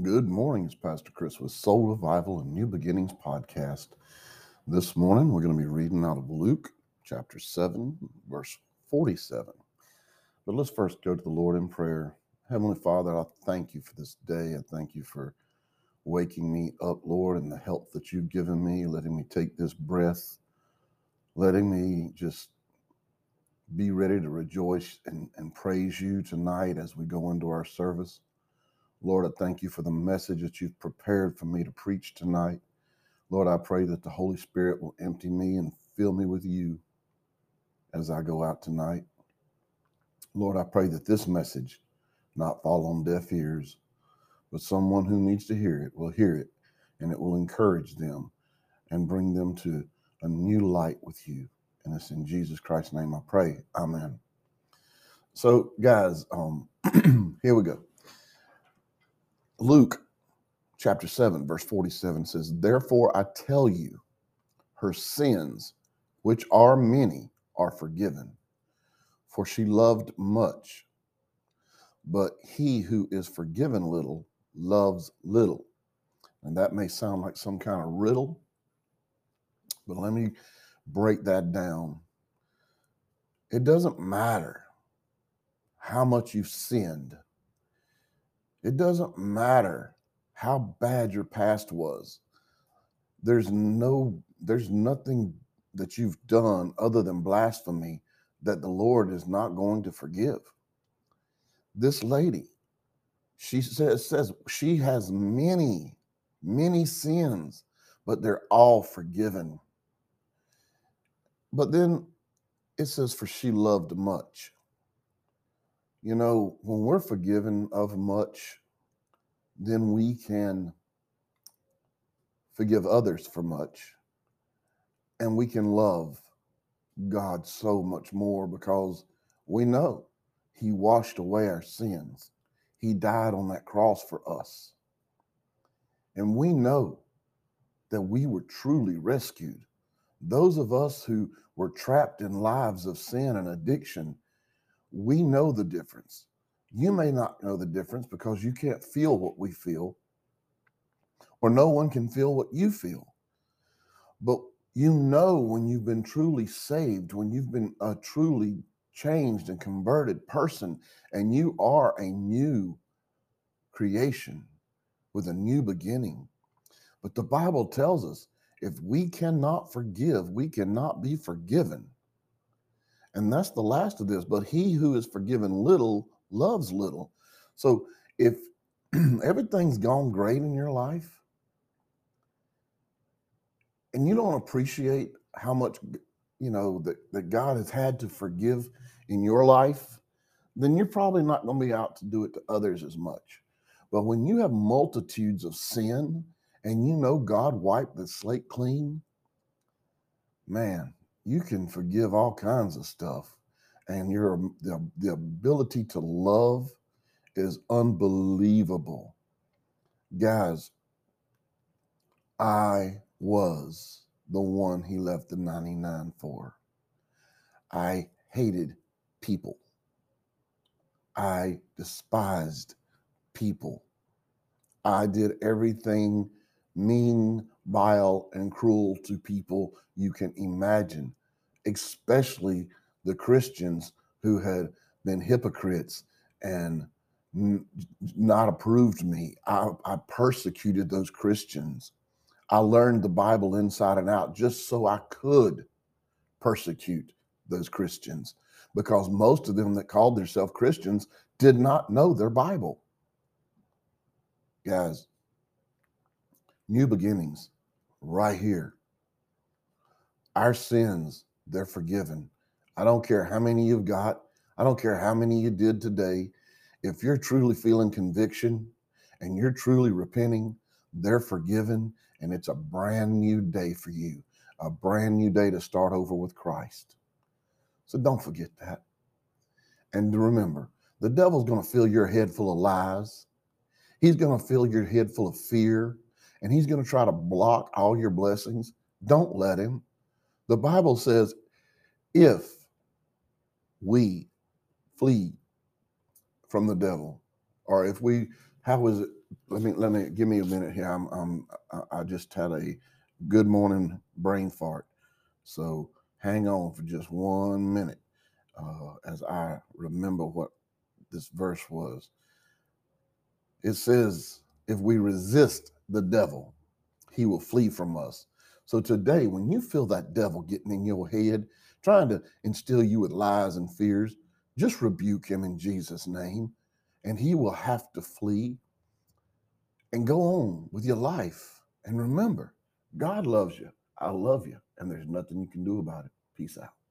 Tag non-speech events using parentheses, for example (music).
Good morning. It's Pastor Chris with Soul Revival and New Beginnings podcast. This morning we're going to be reading out of Luke chapter 7, verse 47. But let's first go to the Lord in prayer. Heavenly Father, I thank you for this day. I thank you for waking me up, Lord, and the help that you've given me, letting me take this breath, letting me just be ready to rejoice and, and praise you tonight as we go into our service. Lord, I thank you for the message that you've prepared for me to preach tonight. Lord, I pray that the Holy Spirit will empty me and fill me with you as I go out tonight. Lord, I pray that this message not fall on deaf ears, but someone who needs to hear it will hear it and it will encourage them and bring them to a new light with you. And it's in Jesus Christ's name I pray. Amen. So, guys, um, (clears throat) here we go. Luke chapter 7, verse 47 says, Therefore I tell you, her sins, which are many, are forgiven, for she loved much. But he who is forgiven little loves little. And that may sound like some kind of riddle, but let me break that down. It doesn't matter how much you've sinned it doesn't matter how bad your past was. There's no there's nothing that you've done other than blasphemy that the Lord is not going to forgive. This lady, she says, says she has many, many sins, but they're all forgiven. But then it says, for she loved much you know, when we're forgiven of much, then we can forgive others for much. And we can love God so much more because we know He washed away our sins. He died on that cross for us. And we know that we were truly rescued. Those of us who were trapped in lives of sin and addiction we know the difference. You may not know the difference because you can't feel what we feel, or no one can feel what you feel. But you know when you've been truly saved, when you've been a truly changed and converted person, and you are a new creation with a new beginning. But the Bible tells us if we cannot forgive, we cannot be forgiven. And that's the last of this. But he who is forgiven little loves little. So if (clears throat) everything's gone great in your life and you don't appreciate how much you know that, that God has had to forgive in your life, then you're probably not going to be out to do it to others as much. But when you have multitudes of sin and you know God wiped the slate clean, man, you can forgive all kinds of stuff and your the, the ability to love is unbelievable. Guys i was the one he left the 99 for. I hated people. I despised people. I did everything mean vile and cruel to people you can imagine, especially the Christians who had been hypocrites and n- not approved me. I, I persecuted those Christians. I learned the Bible inside and out just so I could persecute those Christians because most of them that called themselves Christians did not know their Bible. Guys, new beginnings right here. Our sins, they're forgiven. I don't care how many you've got, I don't care how many you did today. If you're truly feeling conviction and you're truly repenting, they're forgiven, and it's a brand new day for you, a brand new day to start over with Christ. So don't forget that. And remember, the devil's going to fill your head full of lies. He's going to fill your head full of fear and he's going to try to block all your blessings. Don't let him. The Bible says, if we flee from the devil, or if we how was it let me let me give me a minute here i'm, I'm I- just had a good morning brain fart so hang on for just one minute uh, as i remember what this verse was it says if we resist the devil he will flee from us so today when you feel that devil getting in your head trying to instill you with lies and fears just rebuke him in jesus name and he will have to flee and go on with your life. And remember, God loves you. I love you. And there's nothing you can do about it. Peace out.